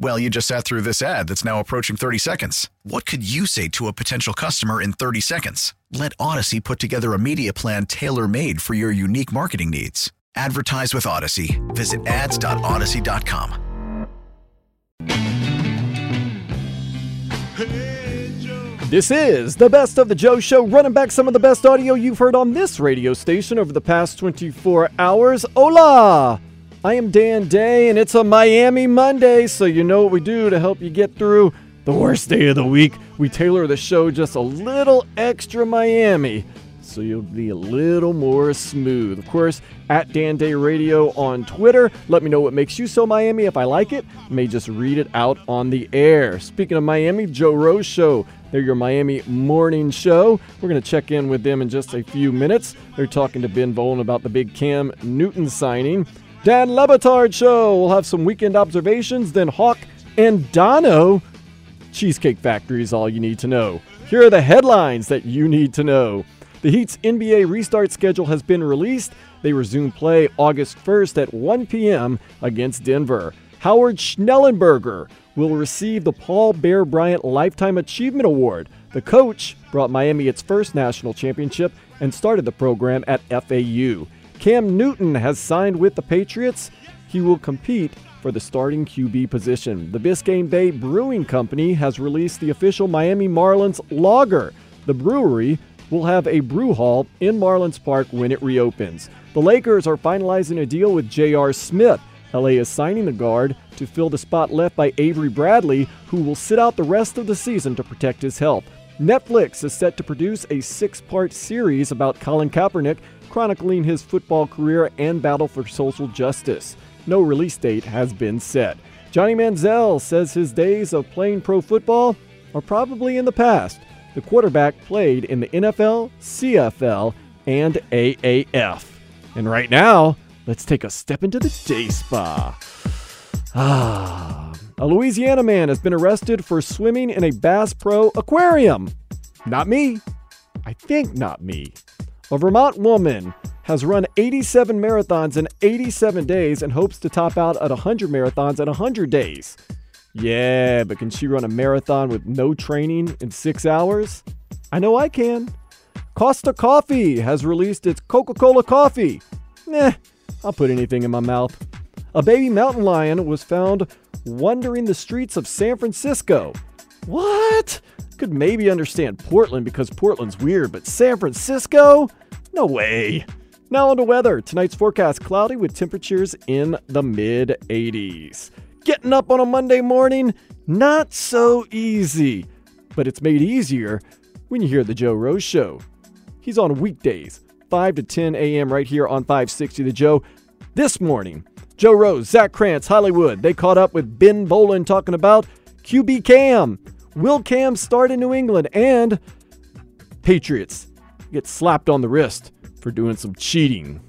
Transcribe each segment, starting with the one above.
Well, you just sat through this ad that's now approaching 30 seconds. What could you say to a potential customer in 30 seconds? Let Audacy put together a media plan tailor made for your unique marketing needs. Advertise with Audacy. Visit ads.audacy.com. This is the best of the Joe Show, running back some of the best audio you've heard on this radio station over the past 24 hours. Hola! I am Dan Day, and it's a Miami Monday, so you know what we do to help you get through the worst day of the week. We tailor the show just a little extra Miami, so you'll be a little more smooth. Of course, at Dan Day Radio on Twitter. Let me know what makes you so Miami. If I like it, I may just read it out on the air. Speaking of Miami, Joe Rose Show. They're your Miami morning show. We're going to check in with them in just a few minutes. They're talking to Ben Volin about the big Cam Newton signing. Dan Le Batard Show. We'll have some weekend observations. Then Hawk and Dono. Cheesecake Factory is all you need to know. Here are the headlines that you need to know. The Heat's NBA restart schedule has been released. They resume play August 1st at 1 p.m. against Denver. Howard Schnellenberger will receive the Paul Bear Bryant Lifetime Achievement Award. The coach brought Miami its first national championship and started the program at FAU. Cam Newton has signed with the Patriots. He will compete for the starting QB position. The Biscayne Bay Brewing Company has released the official Miami Marlins lager. The brewery will have a brew hall in Marlins Park when it reopens. The Lakers are finalizing a deal with J.R. Smith. LA is signing the guard to fill the spot left by Avery Bradley, who will sit out the rest of the season to protect his health. Netflix is set to produce a six part series about Colin Kaepernick, chronicling his football career and battle for social justice. No release date has been set. Johnny Manziel says his days of playing pro football are probably in the past. The quarterback played in the NFL, CFL, and AAF. And right now, let's take a step into the day spa. Ah, a Louisiana man has been arrested for swimming in a Bass Pro aquarium. Not me. I think not me. A Vermont woman has run 87 marathons in 87 days and hopes to top out at 100 marathons in 100 days. Yeah, but can she run a marathon with no training in six hours? I know I can. Costa Coffee has released its Coca Cola coffee. Nah, I'll put anything in my mouth. A baby mountain lion was found wandering the streets of San Francisco. What? Could maybe understand Portland because Portland's weird, but San Francisco? No way. Now on to weather. Tonight's forecast cloudy with temperatures in the mid 80s. Getting up on a Monday morning, not so easy, but it's made easier when you hear The Joe Rose Show. He's on weekdays, 5 to 10 a.m. right here on 560 The Joe. This morning, Joe Rose, Zach Krantz, Hollywood, they caught up with Ben Volin talking about QB Cam. Will Cam start in New England? And Patriots get slapped on the wrist for doing some cheating.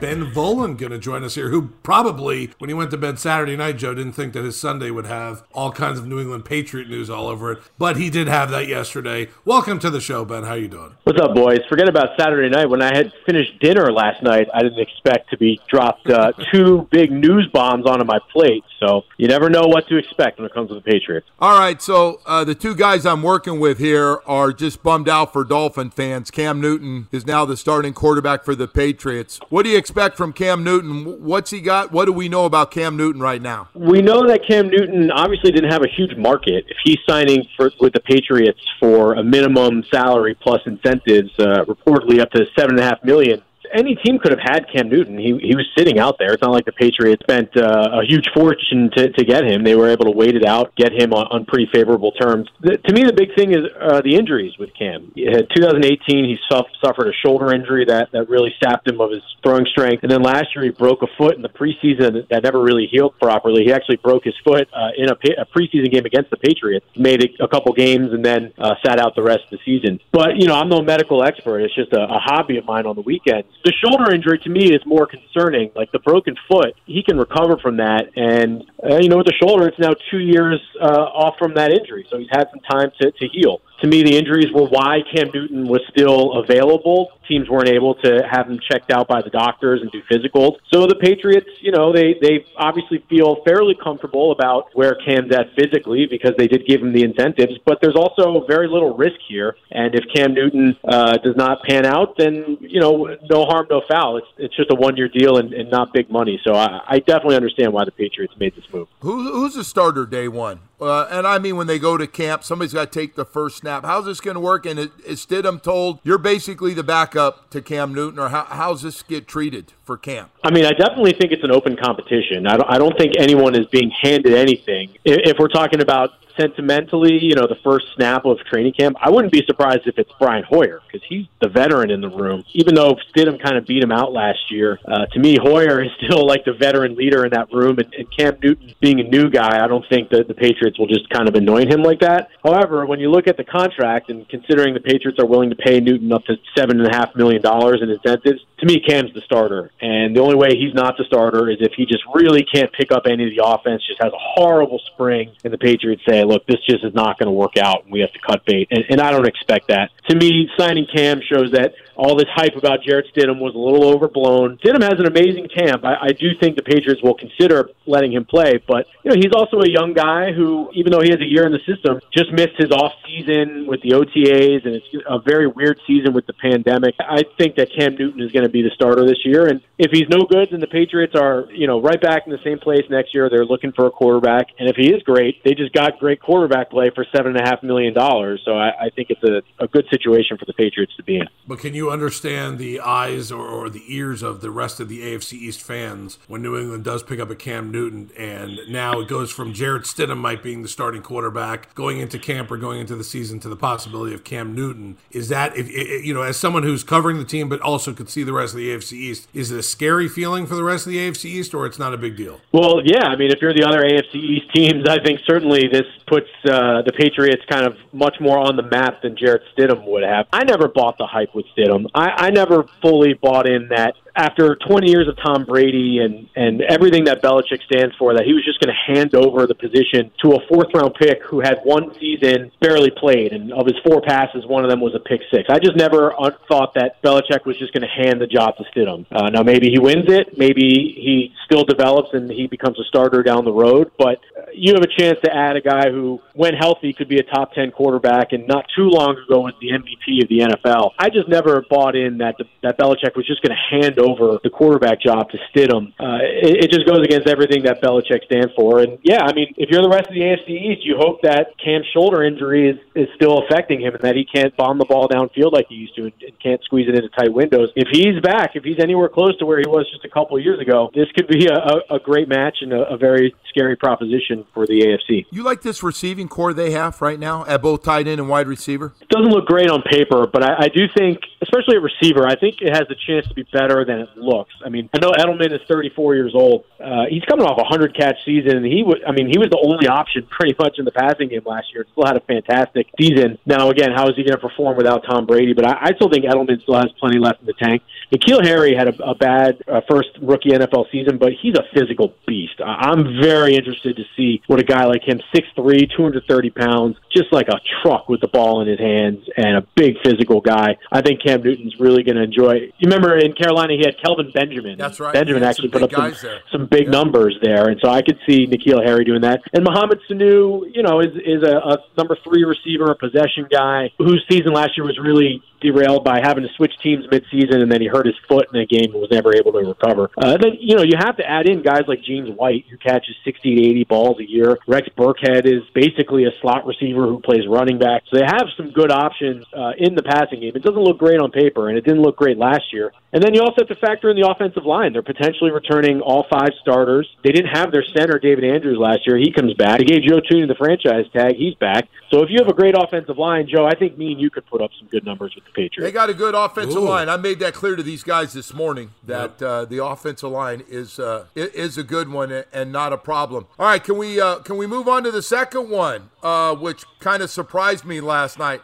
Ben Volin going to join us here, who probably, when he went to bed Saturday night, Joe didn't think that his Sunday would have all kinds of New England Patriot news all over it, but he did have that yesterday. Welcome to the show, Ben. How you doing? What's up, boys? Forget about Saturday night. When I had finished dinner last night, I didn't expect to be dropped uh, two big news bombs onto my plate. So you never know what to expect when it comes to the Patriots. All right, so uh, the two guys I'm working with here are just bummed out for Dolphin fans. Cam Newton is now the starting quarterback for the Patriots. What do you expect from Cam Newton? What's he got? What do we know about Cam Newton right now? We know that Cam Newton obviously didn't have a huge market. If he's signing for, with the Patriots for a minimum salary plus incentives, uh, reportedly up to seven and a half million, any team could have had Cam Newton. He he was sitting out there. It's not like the Patriots spent uh, a huge fortune to, to get him. They were able to wait it out, get him on, on pretty favorable terms. The, to me, the big thing is uh, the injuries with Cam. In 2018, he suff- suffered a shoulder injury that that really sapped him of his throwing strength, and then last year he broke a foot in the preseason that never really healed properly. He actually broke his foot uh, in a, a preseason game against the Patriots. Made it a couple games and then uh, sat out the rest of the season. But you know, I'm no medical expert. It's just a, a hobby of mine on the weekends. The shoulder injury to me is more concerning. Like the broken foot, he can recover from that, and uh, you know, with the shoulder, it's now two years uh, off from that injury, so he's had some time to, to heal to me, the injuries were why Cam Newton was still available. Teams weren't able to have him checked out by the doctors and do physicals. So the Patriots, you know, they they obviously feel fairly comfortable about where Cam's at physically because they did give him the incentives. But there's also very little risk here, and if Cam Newton uh, does not pan out, then you know, no harm, no foul. It's it's just a one year deal and, and not big money. So I, I definitely understand why the Patriots made this move. Who, who's the starter day one? Uh, and I mean, when they go to camp, somebody's got to take the first snap. How's this going to work? And is Stidham told you're basically the backup to Cam Newton, or how, how's this get treated for camp? I mean, I definitely think it's an open competition. I don't, I don't think anyone is being handed anything. If we're talking about sentimentally, you know, the first snap of training camp, I wouldn't be surprised if it's Brian Hoyer because he's the veteran in the room. Even though Stidham kind of beat him out last year, uh, to me, Hoyer is still like the veteran leader in that room. And, and Cam Newton being a new guy, I don't think that the Patriots will just kind of anoint him like that. However, when you look at the contract and considering the Patriots are willing to pay Newton up to seven and a half million dollars in incentives, to me, Cam's the starter. And the only way he's not the starter is if he just really can't pick up any of the offense, just has a horrible spring, and the Patriots say, look, this just is not going to work out, and we have to cut bait. And, and I don't expect that. To me, signing Cam shows that all this hype about Jarrett Stidham was a little overblown. Stidham has an amazing camp. I, I do think the Patriots will consider letting him play, but you know he's also a young guy who, even though he has a year in the system, just missed his off season with the OTAs, and it's a very weird season with the pandemic. I think that Cam Newton is going to be the starter this year, and if he's no good, then the Patriots are you know right back in the same place next year. They're looking for a quarterback, and if he is great, they just got great quarterback play for seven and a half million dollars. So I, I think it's a, a good situation for the Patriots to be in. But can you understand the eyes or, or, the ears of the rest of the AFC East fans when New England does pick up a Cam Newton and now it goes from Jarrett Stidham might being the starting quarterback going into camp or going into the season to the possibility of Cam Newton? Is that, if, you know, as someone who's covering the team but also could see the rest of the AFC East, is it a scary feeling for the rest of the AFC East or it's not a big deal? Well, yeah. I mean, if you're the other AFC East teams, I think certainly this puts uh, the Patriots kind of much more on the map than Jarrett Stidham would have. I never bought the hype with Stidham. I, I never fully bought in that after 20 years of Tom Brady and and everything that Belichick stands for, that he was just going to hand over the position to a fourth round pick who had one season barely played, and of his four passes, one of them was a pick six. I just never thought that Belichick was just going to hand the job to Stidham. Uh, now maybe he wins it, maybe he still develops and he becomes a starter down the road, but you have a chance to add a guy who, when healthy, could be a top 10 quarterback and not too long ago was the MVP of the NFL. I just never bought in that that Belichick was just going to hand the quarterback job to Stidham. Uh, it, it just goes against everything that Belichick stands for. And yeah, I mean, if you're the rest of the AFC East, you hope that Cam's shoulder injury is, is still affecting him and that he can't bomb the ball downfield like he used to and, and can't squeeze it into tight windows. If he's back, if he's anywhere close to where he was just a couple of years ago, this could be a, a, a great match and a, a very scary proposition for the AFC. You like this receiving corps they have right now at both tight end and wide receiver? It doesn't look great on paper, but I, I do think, especially at receiver, I think it has a chance to be better than it looks. I mean, I know Edelman is 34 years old. Uh, he's coming off a 100 catch season, and he was, I mean, he was the only option pretty much in the passing game last year. Still had a fantastic season. Now, again, how is he going to perform without Tom Brady? But I, I still think Edelman still has plenty left in the tank. N'Keal Harry had a, a bad uh, first rookie NFL season, but he's a physical beast. I, I'm very interested to see what a guy like him, 6'3", 230 pounds, just like a truck with the ball in his hands and a big physical guy. I think Cam Newton's really going to enjoy. You remember in Carolina he had Kelvin Benjamin. That's right. Benjamin actually put up some, there. some big yeah. numbers there, and so I could see N'Keal Harry doing that. And Mohamed Sanu, you know, is is a, a number three receiver, a possession guy whose season last year was really derailed by having to switch teams midseason, and then he hurt his foot in a game and was never able to recover. Uh, then you know you have to add in guys like James White who catches 60 to 80 balls a year. Rex Burkhead is basically a slot receiver who plays running back. So they have some good options uh, in the passing game. It doesn't look great on paper, and it didn't look great last year. And then you also have to factor in the offensive line. They're potentially returning all five starters. They didn't have their center, David Andrews, last year. He comes back. They gave Joe Thuney the franchise tag. He's back. So if you have a great offensive line, Joe, I think me and you could put up some good numbers with the Patriots. They got a good offensive Ooh. line. I made that clear to these guys this morning that uh, the offensive line is uh, is a good one and not a problem. All right, can we uh, can we move on to the second one, uh, which kind of surprised me last night?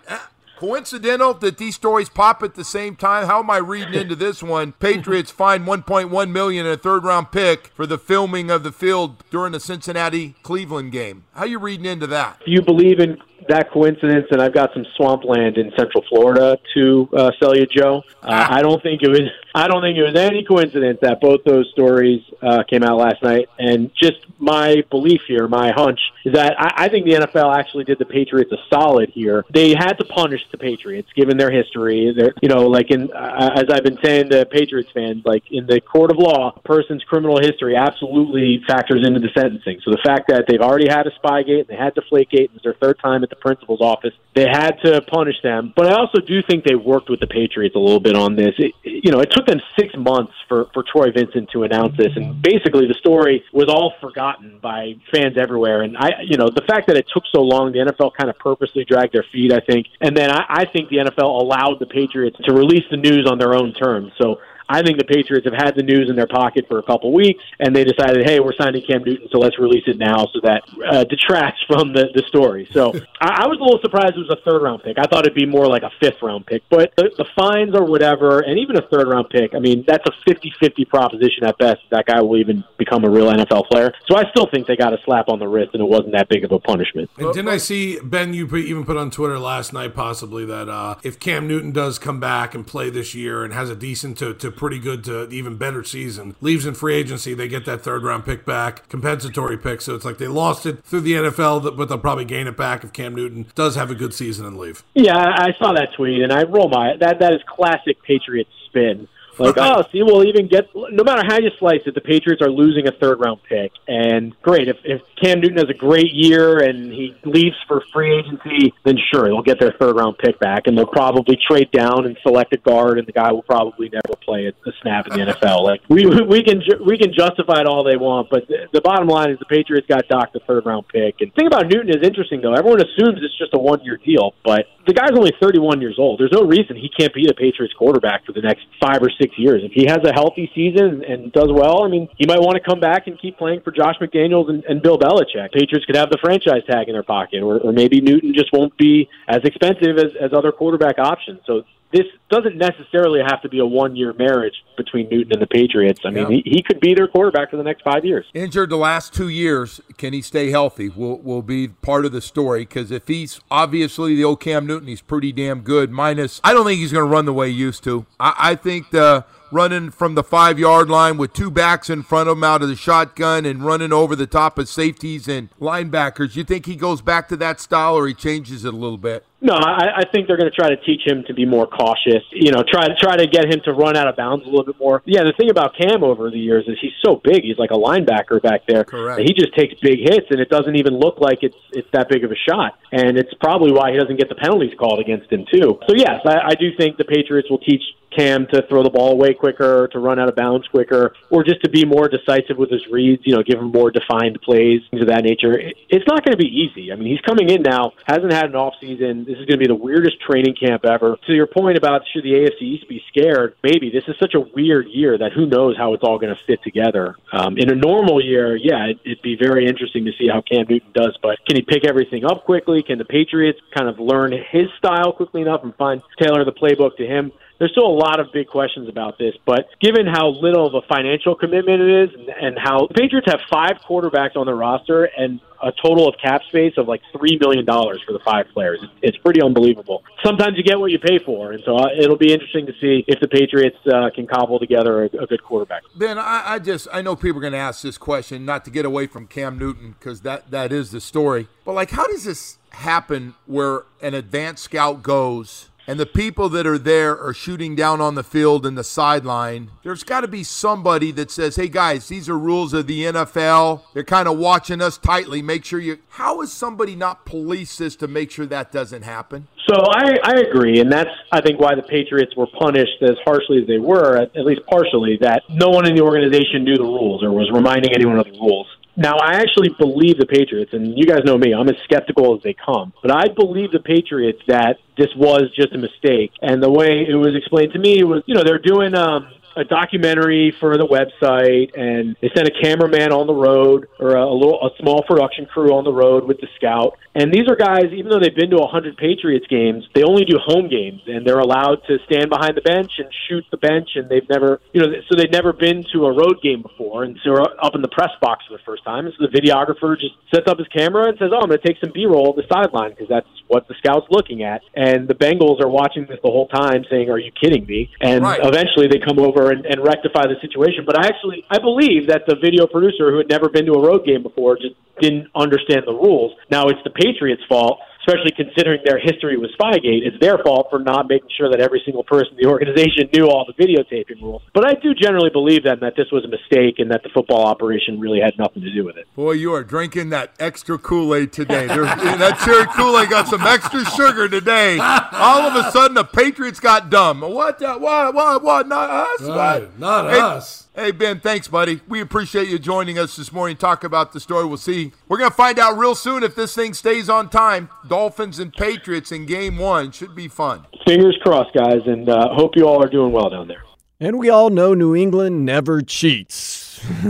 Coincidental that these stories pop at the same time? How am I reading into this one? Patriots find 1.1 million in a third round pick for the filming of the field during the Cincinnati Cleveland game. How are you reading into that? If you believe in that coincidence, and I've got some swampland in Central Florida to uh, sell you, Joe. Uh, I don't think it was. I don't think it was any coincidence that both those stories uh, came out last night. And just my belief here, my hunch, is that I, I think the NFL actually did the Patriots a solid here. They had to punish the Patriots given their history. They're, you know, like in uh, as I've been saying to Patriots fans, like in the court of law, a person's criminal history absolutely factors into the sentencing. So the fact that they've already had a Spygate and they had Deflategate, and it's their third time at the principal's office, they had to punish them. But I also do think they worked with the Patriots a little bit on this. It, you know, it took them six months for for Troy Vincent to announce this, and basically the story was all forgotten by fans everywhere. And I, you know, the fact that it took so long, the NFL kind of purposely dragged their feet, I think. And then I, I think the NFL allowed the Patriots to release the news on their own terms. So I think the Patriots have had the news in their pocket for a couple weeks, and they decided, hey, we're signing Cam Newton, so let's release it now, so that uh, detracts from the the story. So I, I was a little surprised it was a third round pick. I thought it'd be more like a fifth round pick, but the, the fines or whatever, and even a third round pick. I mean, that's a 50-50 proposition at best. That guy will even become a real NFL player. So I still think they got a slap on the wrist, and it wasn't that big of a punishment. And didn't I see Ben? You put, even put on Twitter last night, possibly that uh, if Cam Newton does come back and play this year and has a decent to, to pretty good to even better season, leaves in free agency, they get that third round pick back, compensatory pick. So it's like they lost it through the NFL, but they'll probably gain it back if Cam Newton does have a good season and leave. Yeah, I saw that tweet, and I roll my that. That is classic Patriots spin. Like, oh, see, we'll even get no matter how you slice it, the Patriots are losing a third round pick, and great if if Cam Newton has a great year and he leaves for free agency, then sure they'll get their third round pick back, and they'll probably trade down and select a guard, and the guy will probably never play a, a snap in the NFL. Like we we can ju- we can justify it all they want, but the, the bottom line is the Patriots got docked the third round pick. And the thing about Newton is interesting though. Everyone assumes it's just a one year deal, but the guy's only 31 years old. There's no reason he can't be the Patriots quarterback for the next five or six years. If he has a healthy season and does well, I mean, he might want to come back and keep playing for Josh McDaniels and, and Bill Belichick. Patriots could have the franchise tag in their pocket, or, or maybe Newton just won't be as expensive as, as other quarterback options. So this doesn't necessarily have to be a one year marriage between Newton and the Patriots. I mean, Yeah. he, he could be their quarterback for the next five years. Injured the last two years, can he stay healthy? Will will be part of the story because if he's obviously the old Cam Newton, he's pretty damn good. Minus, I don't think he's going to run the way he used to. I, I think the running from the five yard line with two backs in front of him out of the shotgun and running over the top of safeties and linebackers. You think he goes back to that style or he changes it a little bit? No, I, I think they're going to try to teach him to be more cautious. You know, try to try to get him to run out of bounds a little bit more. Yeah, the thing about Cam over the years is he's so big. He's like a linebacker back there. Correct. And he just takes big hits, and it doesn't even look like it's it's that big of a shot. And it's probably why he doesn't get the penalties called against him too. So yes, I, I do think the Patriots will teach Cam to throw the ball away quicker, to run out of bounds quicker, or just to be more decisive with his reads. You know, give him more defined plays, things of that nature. It's not going to be easy. I mean, he's coming in now, hasn't had an off season. This is going to be the weirdest training camp ever. To your point about should the AFC East be scared? Maybe this is such a weird year that who knows how it's all going to fit together. Um, in a normal year, yeah, it, it'd be very interesting to see how Cam Newton does. But can he pick everything up quickly? Can the Patriots kind of learn his style quickly enough and find tailor the playbook to him? There's still a lot of big questions about this, but given how little of a financial commitment it is, and, and how the Patriots have five quarterbacks on their roster and a total of cap space of like three million dollars for the five players, it's, it's pretty unbelievable. Sometimes you get what you pay for, and so uh, it'll be interesting to see if the Patriots uh, can cobble together a, a good quarterback. Ben, I, I just I know people are going to ask this question, not to get away from Cam Newton because that that is the story. But like, how does this happen where an advanced scout goes and the people that are there are shooting down on the field and the sideline, there's got to be somebody that says, hey guys, these are rules of the NFL. They're kind of watching us tightly. Make sure you. How is somebody not police this to make sure that doesn't happen? So I, I agree, and that's I think why the Patriots were punished as harshly as they were, at, at least partially. That no one in the organization knew the rules or was reminding anyone of the rules. Now, I actually believe the Patriots, and you guys know me, I'm as skeptical as they come. But I believe the Patriots that this was just a mistake. And the way it was explained to me was, you know, they're doing um, a documentary for the website, and they sent a cameraman on the road or a, a little a small production crew on the road with the scout. And these are guys, even though they've been to a 100 Patriots games, they only do home games, and they're allowed to stand behind the bench and shoot the bench. And they've never, you know, so they've never been to a road game before, and so are up in the press box for the first time. And so the videographer just sets up his camera and says, "Oh, I'm going to take some B-roll of the sideline because that's what the scout's looking at." And the Bengals are watching this the whole time, saying, "Are you kidding me?" And Right. eventually they come over and, and rectify the situation. But I actually I believe that the video producer who had never been to a road game before just didn't understand the rules. Now it's the Patriots' fault, especially considering their history with Spygate. It's their fault for not making sure that every single person in the organization knew all the videotaping rules. But I do generally believe then that this was a mistake and that the football operation really had nothing to do with it. Boy, you are drinking that extra Kool Aid today. That cherry Kool Aid got some extra sugar today. All of a sudden, the Patriots got dumb. What? The, what? What? What? Not us? Right, not Hey, us. Hey, Ben, thanks, buddy. We appreciate you joining us this morning. Talk about the story. We'll see. We're going to find out real soon if this thing stays on time. Dolphins and Patriots in game one. Should be fun. Fingers crossed, guys, and uh, hope you all are doing well down there. And we all know New England never cheats.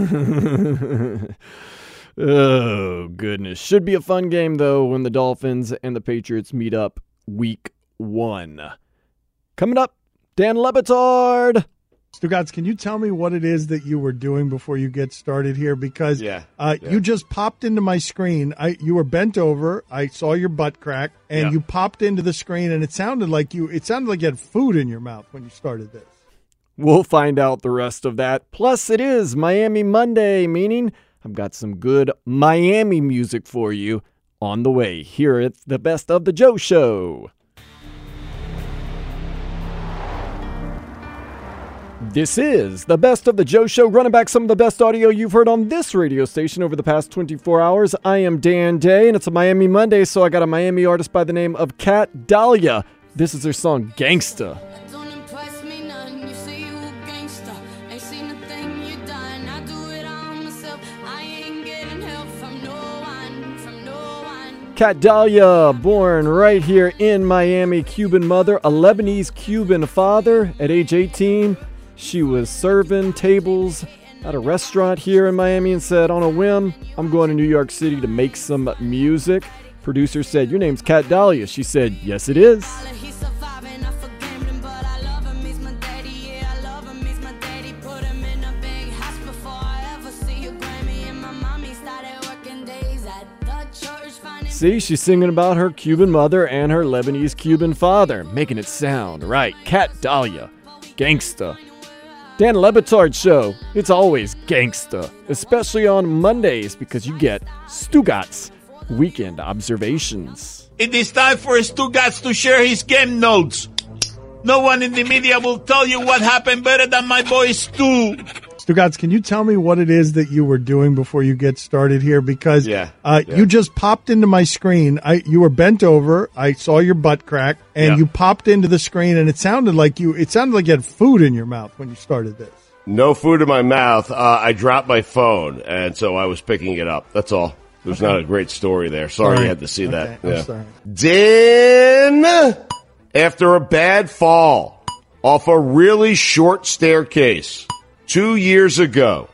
oh, goodness. Should be a fun game, though, when the Dolphins and the Patriots meet up week one. Coming up, Dan Le Batard. Stugotz, can you tell me what it is that you were doing before you get started here? Because Yeah, uh, yeah. you just popped into my screen. I you were bent over. I saw your butt crack, and Yeah. you popped into the screen, and it sounded like you. It sounded like you had food in your mouth when you started this. We'll find out the rest of that. Plus, it is Miami Monday, meaning I've got some good Miami music for you on the way here at the Best of the Joe Show. This is the Best of the Joe Show, running back some of the best audio you've heard on this radio station over the past 24 hours. I am Dan Day, and it's a Miami Monday, so I got a Miami artist by the name of Kat Dahlia. This is their song Gangsta. Don't impress me none. You say you a gangster. Ain't seen a thing you done. I do it all myself. I ain't getting help from no one, from no one. Kat Dahlia, born right here in Miami, Cuban mother, a Lebanese Cuban father. At age 18, she was serving tables at a restaurant here in Miami and said, on a whim, I'm going to New York City to make some music. Producer said, Your name's Kat Dahlia. She said, Yes, it is. See she's singing about her Cuban mother and her Lebanese Cuban father, making it sound right. Kat Dahlia, gangsta. Dan Le Batard show. It's always gangsta, especially on Mondays because you get Stugotz weekend observations. It is time for Stugotz to share his game notes. No one in the media will tell you what happened better than my boy Stu. Stugotz, can you tell me what it is that you were doing before you get started here? Because Yeah, uh, yeah. you just popped into my screen. I you were bent over. I saw your butt crack, and Yeah. you popped into the screen, and it sounded like you. It sounded like you had food in your mouth when you started this. No food in my mouth. Uh, I dropped my phone, and so I was picking it up. That's all. There's not a great story there. Sorry right. you had to see that. Okay, I'm Yeah. sorry. Dan, after a bad fall off a really short staircase two years ago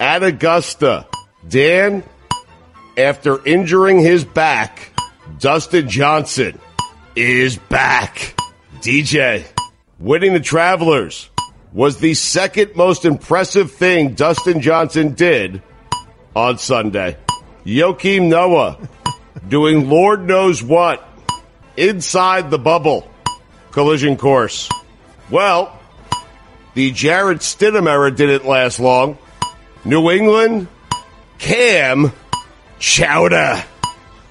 at Augusta, Dan, after injuring his back, Dustin Johnson is back. DJ, winning the Travelers was the second most impressive thing Dustin Johnson did on Sunday. Joakim Noah doing Lord knows what inside the bubble collision course. Well, the Jarrett Stidham era didn't last long. New England, Cam Chowder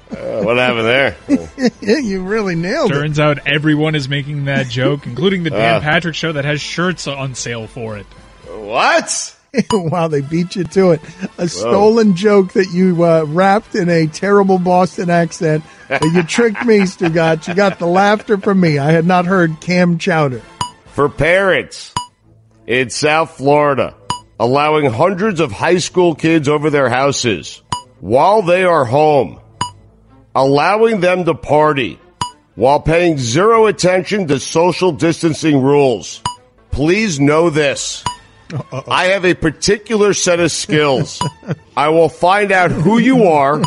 Uh, what happened there? yeah, you really nailed it. Turns out everyone is making that joke, including the Dan Uh. Patrick Show that has shirts on sale for it. What? wow, they beat you to it. A stolen joke that you uh, rapped in a terrible Boston accent. You tricked me, Stugat. You got the laughter from me. I had not heard Cam Chowder. For parents in South Florida, allowing hundreds of high school kids over their houses while they are home, allowing them to party while paying zero attention to social distancing rules. Please know this. I have a particular set of skills. I will find out who you are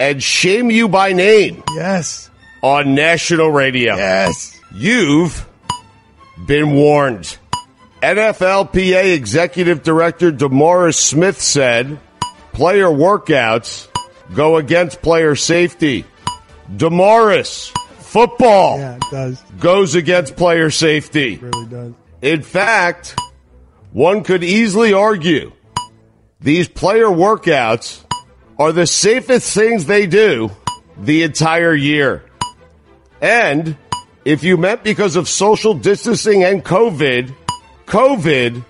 and shame you by name Yes. on national radio. Yes. You've been warned. NFLPA Executive Director DeMaurice Smith said player workouts go against player safety. Demaris, football Yeah, it does. goes against player safety. It really does. In fact, one could easily argue these player workouts are the safest things they do the entire year. And if you meant because of social distancing and COVID, COVID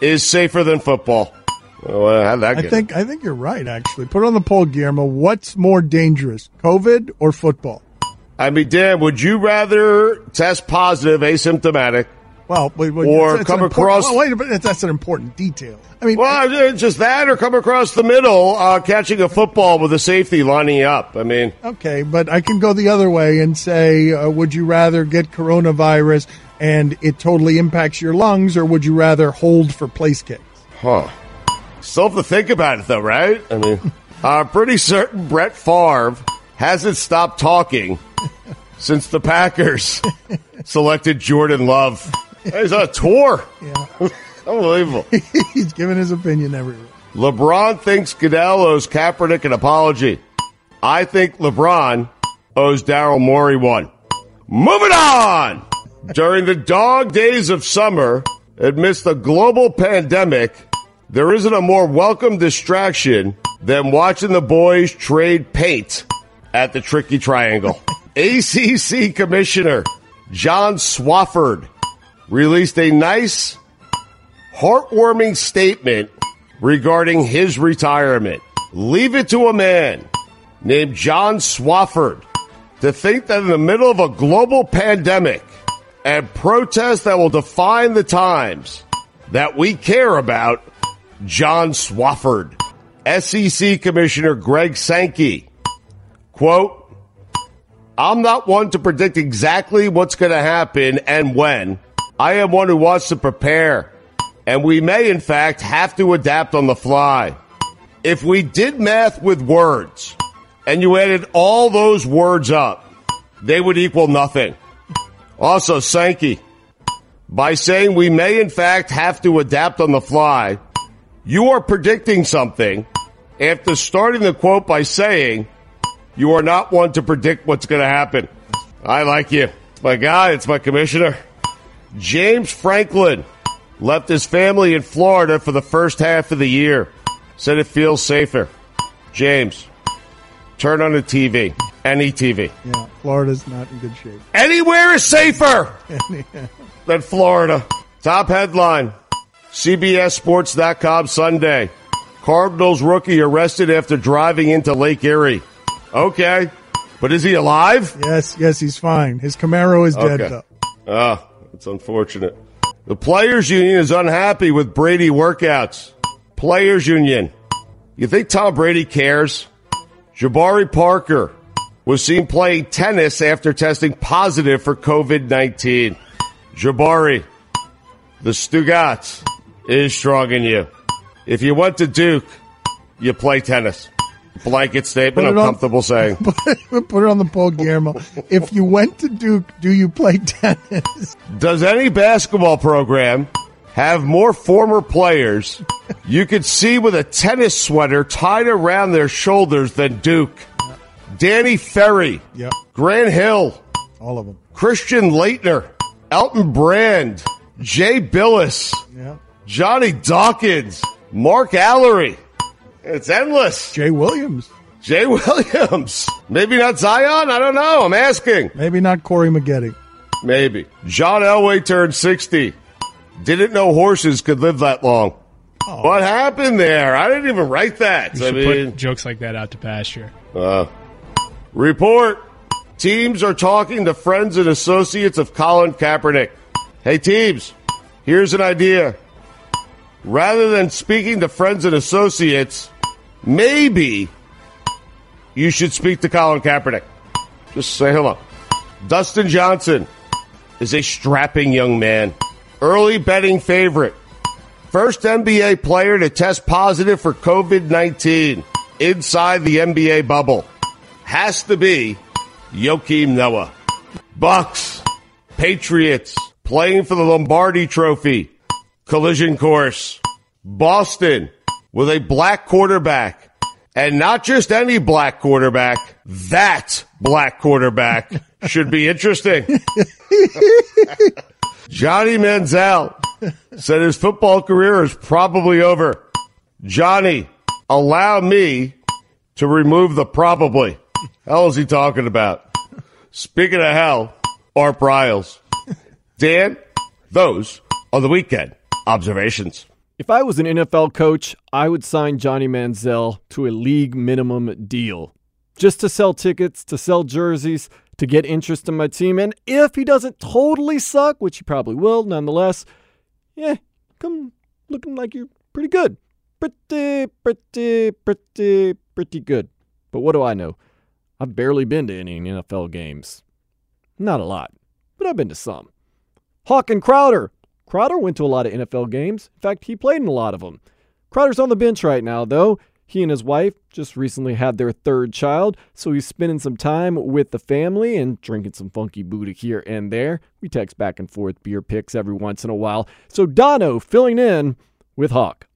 is safer than football. Well, uh, how'd that I get? think I think you're right. Actually, put on the poll, Guillermo. What's more dangerous, COVID or football? I mean, Dan, would you rather test positive, asymptomatic, Well, wait, wait, Or it's- come across- well, wait a minute. That's an important detail. I mean, Well, uh, just that, or come across the middle, uh, catching a football with a safety lining up. I mean, Okay, but I can go the other way and say, uh, would you rather get coronavirus and it totally impacts your lungs, or would you rather hold for place kicks? huh? Still have to think about it, though, right? I mean, I'm pretty certain Brett Favre hasn't stopped talking since the Packers selected Jordan Love. He's on a tour. Yeah, Unbelievable. he's giving his opinion everywhere. LeBron thinks Goodell owes Kaepernick an apology. I think LeBron owes Daryl Morey one. Moving on! During the dog days of summer, amidst a global pandemic, there isn't a more welcome distraction than watching the boys trade paint at the Tricky Triangle. ACC Commissioner John Swofford released a nice heartwarming statement regarding his retirement. Leave it to a man named John Swofford to think that in the middle of a global pandemic and protests that will define the times that we care about, John Swofford, SEC Commissioner Greg Sankey, quote, I'm not one to predict exactly what's going to happen and when. I am one who wants to prepare. And we may, in fact, have to adapt on the fly. If we did math with words and you added all those words up, they would equal nothing. Also, Sankey, by saying we may, in fact, have to adapt on the fly, you are predicting something after starting the quote by saying you are not one to predict what's going to happen. I like you. It's my guy. It's my commissioner. James Franklin left his family in Florida for the first half of the year. Said it feels safer. James, turn on the TV. Any TV. Yeah, Florida's not in good shape. Anywhere is safer than Florida. Top headline CBSSports.com Sunday. Cardinals rookie arrested after driving into Lake Erie. Okay. But is he alive? Yes, yes, he's fine. His Camaro is dead, though. Ah, that's unfortunate. The Players Union is unhappy with Brady workouts. Players Union. You think Tom Brady cares? Jabari Parker was seen playing tennis after testing positive for COVID 19. Jabari, the Stugotz is strong in you. If you went to Duke, you play tennis. Blanket statement, Put I'm on- comfortable saying. Put it on the poll, Guillermo. if you went to Duke, do you play tennis? Does any basketball program have more former players you could see with a tennis sweater tied around their shoulders than Duke? Danny Ferry, Yep, Grant Hill, all of them. Christian Laettner, Elton Brand, Jay Bilas, Yeah. Johnny Dawkins, Mark Alarie. It's endless. Jay Williams. Jay Williams. Maybe not Zion? I don't know. I'm asking. Maybe not Corey Maggette. Maybe. John Elway turned 60. Didn't know horses could live that long. What happened there? I didn't even write that. You I should mean, put jokes like that out to pasture. uh, report. Teams are talking to friends and associates of Colin Kaepernick. Hey, teams, here's an idea. Rather than speaking to friends and associates, maybe you should speak to Colin Kaepernick. Just say hello. Dustin Johnson is a strapping young man, early betting favorite. First NBA player to test positive for COVID 19 inside the NBA bubble has to be Joakim Noah. Bucks, Patriots, playing for the Lombardi Trophy, collision course. Boston with a black quarterback. And not just any black quarterback, that black quarterback should be interesting. Johnny Manziel said his football career is probably over. Johnny, allow me to remove the probably. Hell is he talking about? Speaking of hell, or Pryles. Dan, those are the weekend observations. If I was an NFL coach, I would sign Johnny Manziel to a league minimum deal. Just to sell tickets, to sell jerseys, to get interest in my team. And if he doesn't totally suck, which he probably will nonetheless, yeah, come looking like you're pretty good. Pretty, pretty, pretty, pretty good. But what do I know? I've barely been to any NFL games. Not a lot, but I've been to some. Hawk and Crowder. Crowder went to a lot of NFL games. In fact, he played in a lot of them. Crowder's on the bench right now, though. He and his wife just recently had their third child, so he's spending some time with the family and drinking some funky Buddha here and there. We text back and forth beer picks every once in a while. So Dono filling in with Hawk.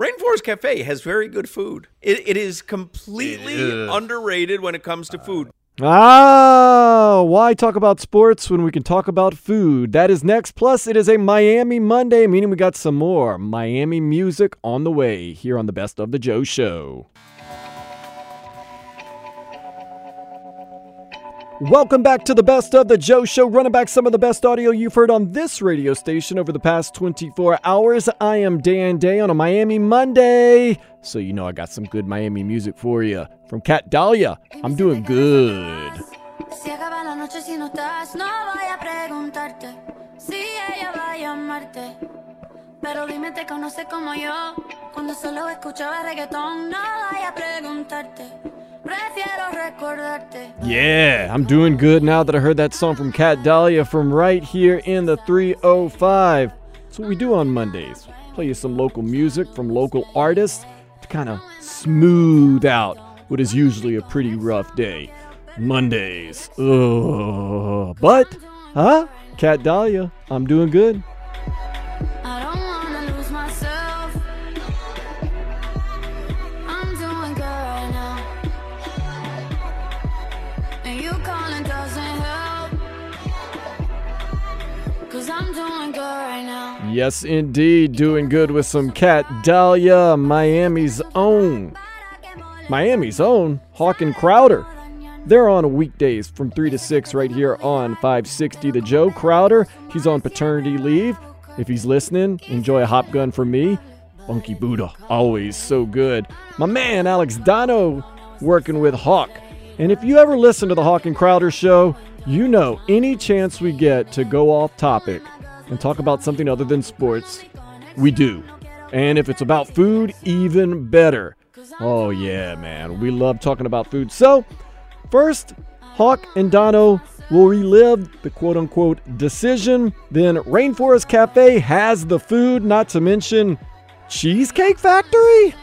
Rainforest Cafe has very good food. It, it is completely underrated when it comes to food. Ah, why talk about sports when we can talk about food? That is next. Plus, it is a Miami Monday, meaning we got some more Miami music on the way here on the Best of the Joe Show. Welcome back to the Best of the Joe Show, running back some of the best audio you've heard on this radio station over the past 24 hours. I am Dan Day on a Miami Monday, so you know I got some good Miami music for you. From Kat Dahlia, I'm doing good. Pero dime, te conoce como yo. Cuando solo escuchaba reggaetón, no a preguntarte. Yeah, I'm doing good now that I heard that song from Kat Dahlia from right here in the 305. That's what we do on Mondays. Play you some local music from local artists to kind of smooth out what is usually a pretty rough day. Mondays. Ugh. But, huh? Kat Dahlia, I'm doing good. Yes, indeed, doing good with some Kat Dahlia, Miami's own. Miami's own Hawk and Crowder. They're on weekdays from 3 to 6 right here on 560 The Joe Crowder. He's on paternity leave. If he's listening, enjoy a hop gun for me. Funky Buddha, always so good. My man Alex Dono working with Hawk. And if you ever listen to the Hawk and Crowder show, you know any chance we get to go off topic and talk about something other than sports, we do. And if it's about food, even better. Oh, yeah, man. We love talking about food. So, first, Hawk and Dono will relive the quote unquote decision. Then, Rainforest Cafe has the food, not to mention Cheesecake Factory?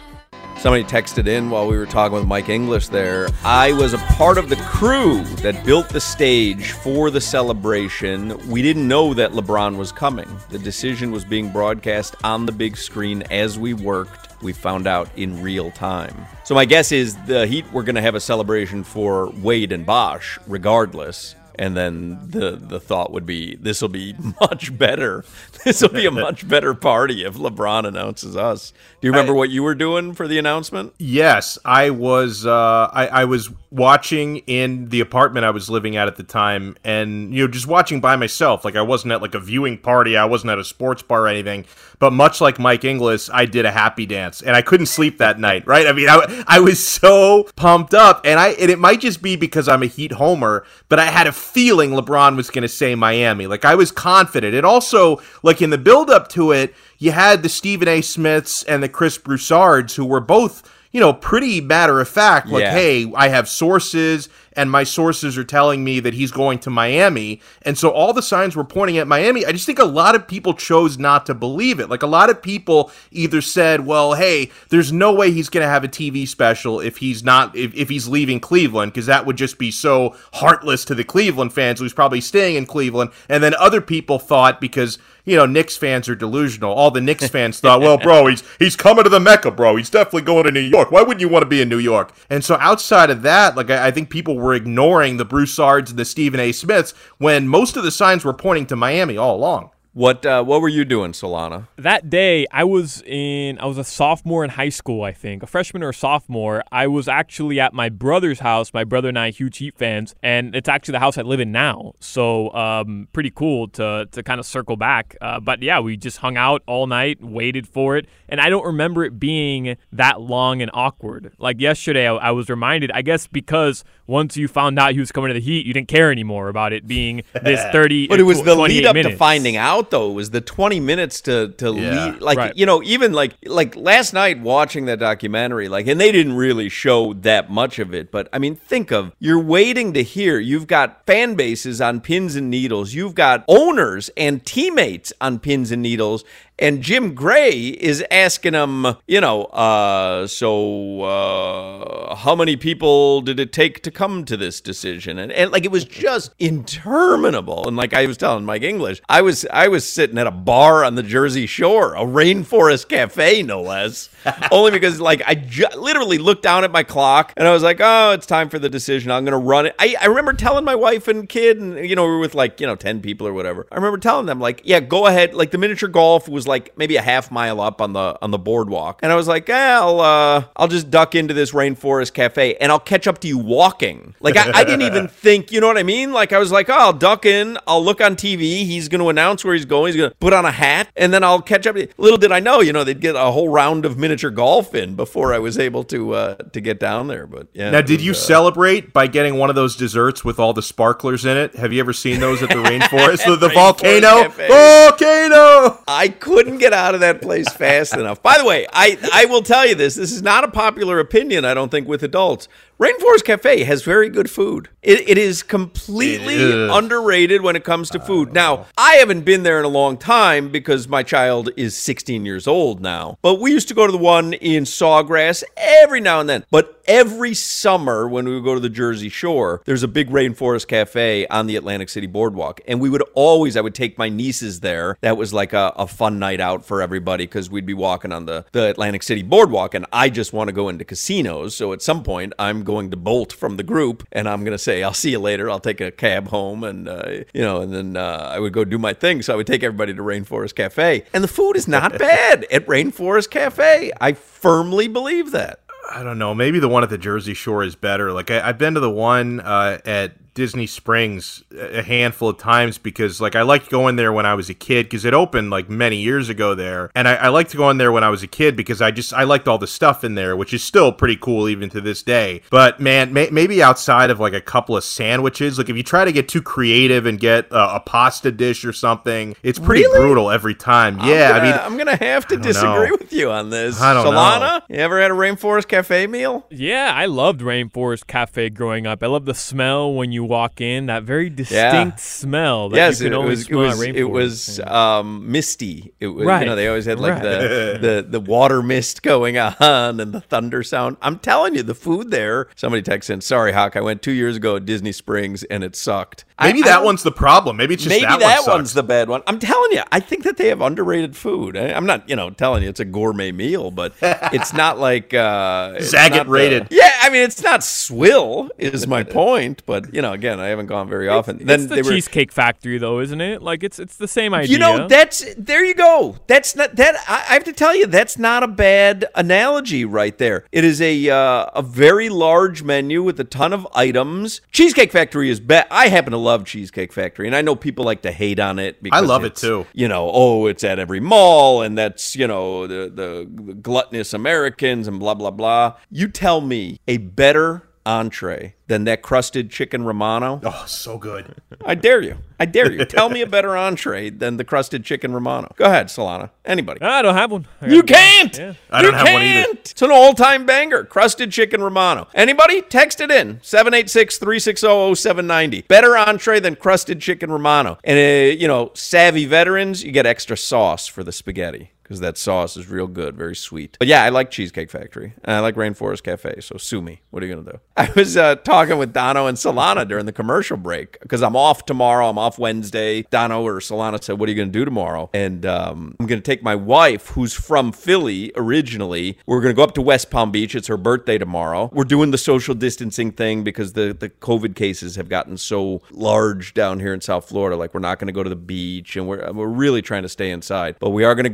Somebody texted in while we were talking with Mike Inglis there. I was a part of the crew that built the stage for the celebration. We didn't know that LeBron was coming. The decision was being broadcast on the big screen as we worked. We found out in real time. So my guess is the Heat were going to have a celebration for Wade and Bosh regardless. And then the the thought would be this will be much better. This will be a much better party if LeBron announces us. Do you remember what you were doing for the announcement? Yes, I was. Uh, I, I was watching in the apartment I was living at at the time, and you know, just watching by myself. Like I wasn't at like a viewing party, I wasn't at a sports bar or anything. But much like Mike Inglis, I did a happy dance, and I couldn't sleep that night. Right? I mean, I, I was so pumped up, and I and it might just be because I'm a Heat homer, but I had a feeling LeBron was going to say Miami. Like I was confident, and also like in the build up to it, you had the Stephen A. Smiths and the Chris Broussards who were both you know, pretty matter of fact, like, Yeah. hey, I have sources, and my sources are telling me that he's going to Miami. And so all the signs were pointing at Miami. I just think a lot of people chose not to believe it. Like, a lot of people either said, well, hey, there's no way he's going to have a TV special if he's not, if, if he's leaving Cleveland, because that would just be so heartless to the Cleveland fans who's probably staying in Cleveland. And then other people thought, because you know, Knicks fans are delusional. All the Knicks fans thought, well, bro, he's he's coming to the Mecca, bro. He's definitely going to New York. Why wouldn't you want to be in New York? And so outside of that, like I, I think people were ignoring the Broussards and the Stephen A. Smiths when most of the signs were pointing to Miami all along. What uh, what were you doing, Solana? That day, I was in. I was a sophomore in high school, I think, a freshman or a sophomore. I was actually at my brother's house. My brother and I, huge Heat fans, and it's actually the house I live in now. So, um, pretty cool to to kind of circle back. Uh, but yeah, we just hung out all night, waited for it, and I don't remember it being that long and awkward. Like yesterday, I, I was reminded. I guess because once you found out he was coming to the Heat, you didn't care anymore about it being this thirty. But it was the 28 lead up minutes. to finding out, though. Was the twenty minutes to to Yeah. lead. Like Right. you know, even like like last night watching that documentary, like, and they didn't really show that much of it. But I mean, think of you're waiting to hear. You've got fan bases on pins and needles. You've got owners and teammates on pins and needles. And Jim Gray is asking him, you know, uh, so uh, how many people did it take to come to this decision? And, and like it was just interminable. And like I was telling Mike Inglis, I was I was sitting at a bar on the Jersey Shore, a rainforest cafe, no less, only because like I ju- literally looked down at my clock and I was like, oh, it's time for the decision. I'm gonna run it. I, I remember telling my wife and kid, and you know, we were with like you know ten people or whatever. I remember telling them like, yeah, go ahead. Like the miniature golf was like maybe a half mile up on the on the boardwalk, and I was like, eh, I'll uh, I'll just duck into this rainforest cafe and I'll catch up to you walking. Like I, I didn't even think, you know what I mean? Like I was like, oh, I'll duck in, I'll look on TV. He's going to announce where he's going. He's going to put on a hat, and then I'll catch up. Little did I know, you know, they'd get a whole round of miniature golf in before I was able to uh, to get down there. But yeah. now, did was, you uh, celebrate by getting one of those desserts with all the sparklers in it? Have you ever seen those at the rainforest? the, the Rainforest volcano, Cafe. volcano. I couldn't get out of that place fast enough. By the way, I I will tell you this. This is not a popular opinion, I don't think, with adults. Rainforest Cafe has very good food. It, it is completely It underrated when it comes to food. Now, I haven't been there in a long time because my child is 16 years old now. But we used to go to the one in Sawgrass every now and then. But every summer when we would go to the Jersey Shore, there's a big Rainforest Cafe on the Atlantic City Boardwalk. And we would always, I would take my nieces there. That was like a, a fun night out for everybody because we'd be walking on the, the Atlantic City Boardwalk. And I just want to go into casinos. So at some point, I'm going to bolt from the group and I'm going to say, I'll see you later. I'll take a cab home and, uh, you know, and then uh, I would go do my thing. So I would take everybody to Rainforest Cafe. And the food is not bad at Rainforest Cafe. I firmly believe that. I don't know. Maybe the one at the Jersey Shore is better. Like I, I've been to the one uh, at Disney Springs a handful of times because like I liked going there when I was a kid because it opened like many years ago there, and I, I liked to go in there when I was a kid because I just I liked all the stuff in there, which is still pretty cool even to this day. But man, may, maybe outside of like a couple of sandwiches, like if you try to get too creative and get uh, a pasta dish or something, it's pretty Really? brutal every time. I'm Yeah, gonna- I mean. I'm gonna have to disagree know. with you on this. I don't know. Solana, you ever had a Rainforest Cafe meal? Yeah, I loved Rainforest Cafe growing up. I love the smell when you walk in. That very distinct smell that yes, you can it only was. It smell was. at It was um, misty. It was. You Right. know, they always had like Right. the, the the water mist going on and the thunder sound. I'm telling you, the food there. Somebody texts in. Sorry, Hawk. I went two years ago at Disney Springs and it sucked. Maybe I- I that don't- one's the problem. Maybe it's just Maybe that, that, one one's the bad one. I'm telling you, I think that they have underrated food. I, I'm not, you know, telling you it's a gourmet meal, but it's not like uh, Zagat not the- rated. yeah, I mean, it's not swill is my point, but you know, Again, I haven't gone very often. then it's the they were, Cheesecake Factory, though, isn't it? Like it's it's the same idea. You know, that's there. You go. That's not that. I, I have to tell you, that's not a bad analogy right there. It is a uh, a very large menu with a ton of items. Cheesecake Factory is bad. I happen to love Cheesecake Factory, and I know people like to hate on it. Because love it too. You know, oh, it's at every mall, and that's you know the the gluttonous Americans and blah blah blah. You tell me a better entree than that crusted chicken romano. Oh, so good. I dare you. I dare you. Tell me a better entree than the crusted chicken romano. Go ahead, Solana. Anybody. I don't have one. You can't. Yeah. I don't you have one either. can't. It's an all-time banger. Crusted chicken romano. Anybody? Text it in. 786-360-0790. Better entree than crusted chicken romano. And uh, you know, savvy veterans, you get extra sauce for the spaghetti. Because that sauce is real good, very sweet. But yeah, I like Cheesecake Factory. And I like Rainforest Cafe, so sue me. What are you to do? I was uh, talking with Dono and Solana during the commercial break because I'm off tomorrow. I'm off Wednesday. Dono or Solana said, What are you to do tomorrow? And um, I'm to take my wife, who's from Philly originally. We're to go up to West Palm Beach. It's her birthday tomorrow. We're doing the social distancing thing because the, the COVID cases have gotten so large down here in South Florida. Like, we're not to go to the beach and we're, we're really trying to stay inside. But we are going to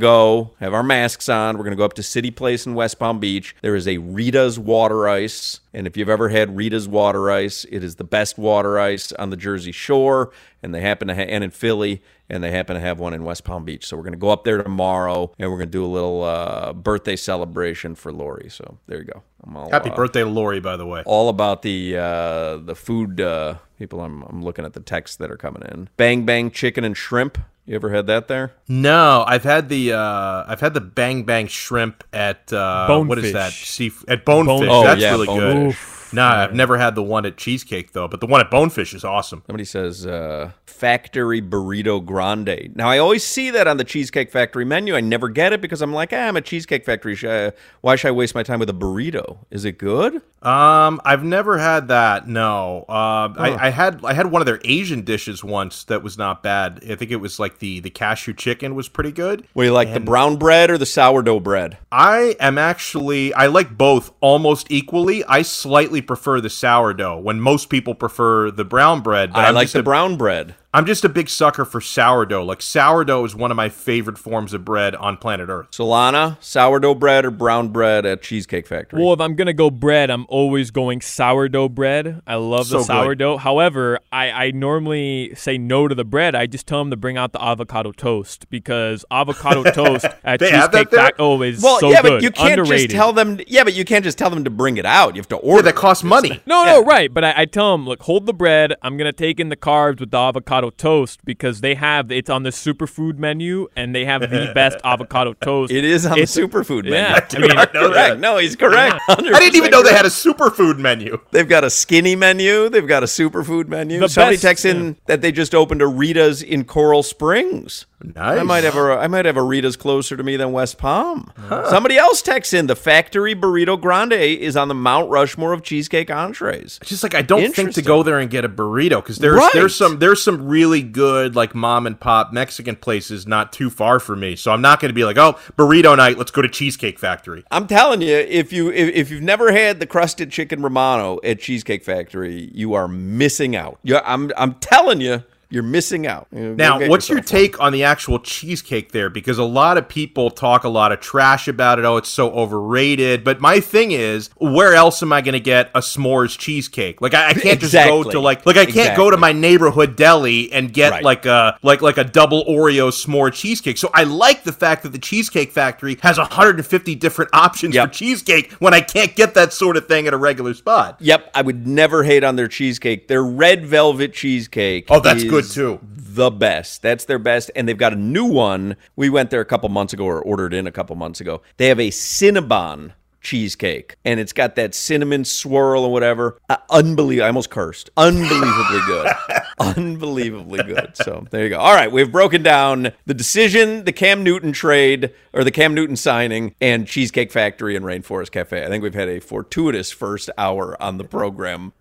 have our masks on. We're going to go up to City Place in West Palm Beach. There is a Rita's water ice. And if you've ever had Rita's water ice, it is the best water ice on the Jersey Shore, and they happen to ha- and in Philly, and they happen to have one in West Palm Beach. So we're going to go up there tomorrow, and we're going to do a little uh, birthday celebration for Lori. So there you go. I'm all, Happy uh, birthday to Lori, by the way. all about the uh, the food uh, people. I'm, I'm looking at the texts that are coming in. Bang bang chicken and shrimp. You ever had that there? No, I've had the uh, I've had the bang bang shrimp at uh, what is that? Bonefish. Sea at Bonefish. Oh, That's yeah, really Bonefish. good. No, I've never had the one at Cheesecake though, but the one at Bonefish is awesome. Somebody says uh, factory burrito grande. Now I always see that on the Cheesecake Factory menu. I never get it because I'm like, ah, I'm a Cheesecake Factory. Uh, Why should I waste my time with a burrito? Is it good? Um, I've never had that. No, uh, I, I had I had one of their Asian dishes once that was not bad. I think it was like the the cashew chicken was pretty good. Do you like, the brown bread or the sourdough bread? I am actually I like both almost equally. I slightly prefer the sourdough when most people prefer the brown bread. But I I'm like the a- brown bread. I'm just a big sucker for sourdough. Like sourdough is one of my favorite forms of bread on planet Earth. Solana, sourdough bread or brown bread at Cheesecake Factory? Well, if I'm gonna go bread, I'm always going sourdough bread. I love So the good. sourdough. However, I, I normally say no to the bread. I just tell them to bring out the avocado toast because avocado toast at They Cheesecake? Factory oh is well, so yeah, good. but you can't Underrated. just tell them. Yeah, but you can't just tell them to bring it out. You have to order. Yeah, that costs money. No, no, right. But I, I tell them, look, hold the bread. I'm gonna take in the carbs with the avocado toast because they have it's on the superfood menu and they have the best avocado toast. It is on It's- the superfood menu. Yeah, I Dude, mean, I know correct. that. No, he's correct. I didn't even know they had a superfood menu. They've got a skinny menu. They've got a superfood menu. The Somebody best- texts in that they just opened a Rita's in Coral Springs. Nice. I might have a I might have a Rita's closer to me than West Palm. Somebody else texts in the Factory Burrito Grande is on the Mount Rushmore of cheesecake entrees. It's just like I don't think to go there and get a burrito because there's Right. there's some there's some really good like mom and pop Mexican places not too far from me. So I'm not going to be like, oh, burrito night, let's go to Cheesecake Factory. I'm telling you, if you if, if you've never had the crusted chicken romano at Cheesecake Factory, you are missing out. you I'm I'm telling you, you're missing out. You Now, what's your take on the actual cheesecake there? Because a lot of people talk a lot of trash about it. Oh, it's so overrated. But my thing is, where else am I going to get a s'mores cheesecake? Like, I, I can't just go to like, like I can't go to my neighborhood deli and get Right. like a like like a double Oreo s'more cheesecake. So I like the fact that the Cheesecake Factory has 150 different options Yep. for cheesecake when I can't get that sort of thing at a regular spot. Yep, I would never hate on their cheesecake. Their red velvet cheesecake. Oh, that's good, is too. The best. That's their best, and they've got a new one. We went there a couple months ago, or ordered in a couple months ago. They have a Cinnabon cheesecake, and it's got that cinnamon swirl or whatever. Uh, unbelievable! I almost cursed. Unbelievably good. Unbelievably good. So there you go. All right, we've broken down the decision, the Cam Newton trade, or the Cam Newton signing, and Cheesecake Factory and Rainforest Cafe. I think we've had a fortuitous first hour on the program.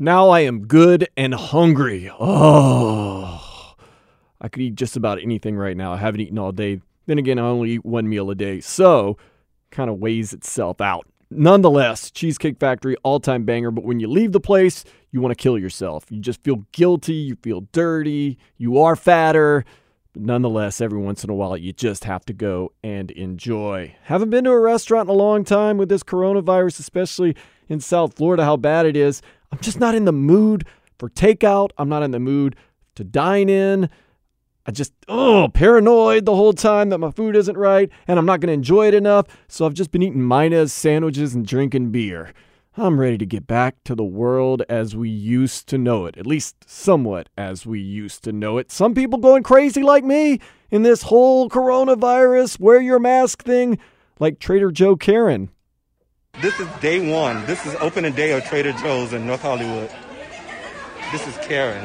Now I am good and hungry. Oh, I could eat just about anything right now. I haven't eaten all day. Then again, I only eat one meal a day, so kind of weighs itself out. Nonetheless, Cheesecake Factory, all time banger. But when you leave the place, you want to kill yourself. You just feel guilty. You feel dirty. You are fatter. Nonetheless, every once in a while, you just have to go and enjoy. Haven't been to a restaurant in a long time with this coronavirus, especially in South Florida, how bad it is. I'm just not in the mood for takeout. I'm not in the mood to dine in. I just, oh, paranoid the whole time that my food isn't right and I'm not going to enjoy it enough. So I've just been eating Minez sandwiches and drinking beer. I'm ready to get back to the world as we used to know it, at least somewhat as we used to know it. Some people going crazy like me in this whole coronavirus, wear your mask thing, like Trader Joe Karen. This is day one. This is opening day of Trader Joe's in North Hollywood. This is Karen.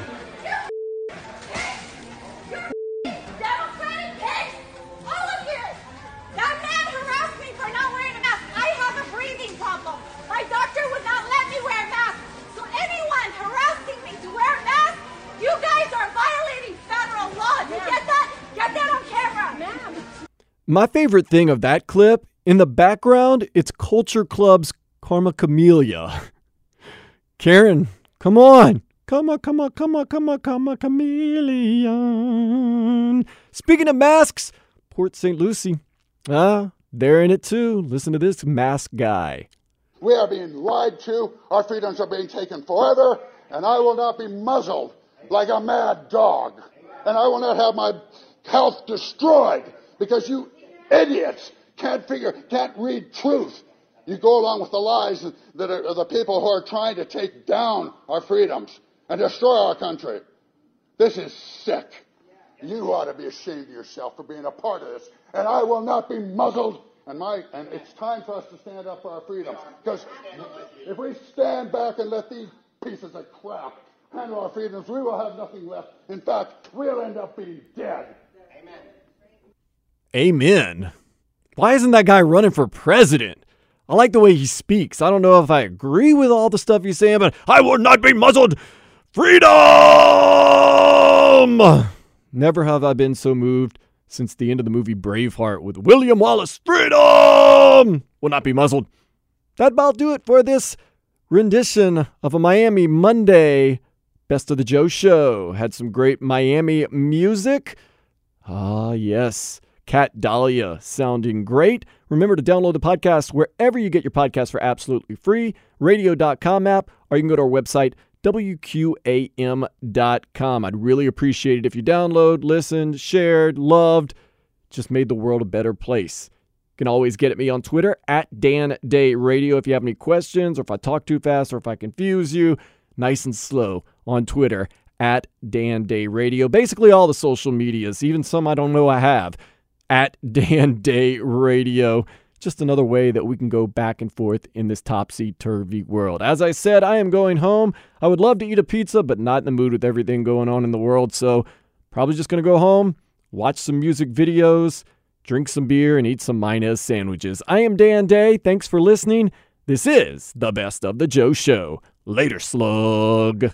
My favorite thing of that clip, in the background, it's Culture Club's Karma Chameleon. Karen, come on. Come on, come on, come on, come on, come on, chameleon. Speaking of masks, Port St. Lucie. Ah, they're in it too. Listen to this mask guy. We are being lied to. Our freedoms are being taken forever, and I will not be muzzled like a mad dog. And I will not have my health destroyed because you idiots can't figure, can't read truth. You go along with the lies that are the people who are trying to take down our freedoms and destroy our country. This is sick. You ought to be ashamed of yourself for being a part of this. And I will not be muzzled. And my and it's time for us to stand up for our freedoms. Because if we stand back and let these pieces of crap handle our freedoms, we will have nothing left. In fact, we'll end up being dead. Amen. Why isn't that guy running for president? I like the way he speaks. I don't know if I agree with all the stuff he's saying, but I will not be muzzled. Freedom! Never have I been so moved since the end of the movie Braveheart with William Wallace. Freedom! Will not be muzzled. That about do it for this rendition of a Miami Monday Best of the Joe Show. Had some great Miami music. Ah, yes. Kat Dahlia sounding great. Remember to download the podcast wherever you get your podcast for absolutely free, radio.com app, or you can go to our website, WQAM.com. I'd really appreciate it if you download, listened, shared, loved, just made the world a better place. You can always get at me on Twitter at Dan Day Radio if you have any questions or if I talk too fast or if I confuse you. Nice and slow on Twitter at Dan Day Radio. Basically, all the social medias, even some I don't know I have, at Dan Day Radio. Just another way that we can go back and forth in this topsy turvy world. As I said, I am going home. I would love to eat a pizza, but not in the mood with everything going on in the world. So, probably just going to go home, watch some music videos, drink some beer, and eat some Minez sandwiches. I am Dan Day. Thanks for listening. This is the best of the Joe Show. Later, slug.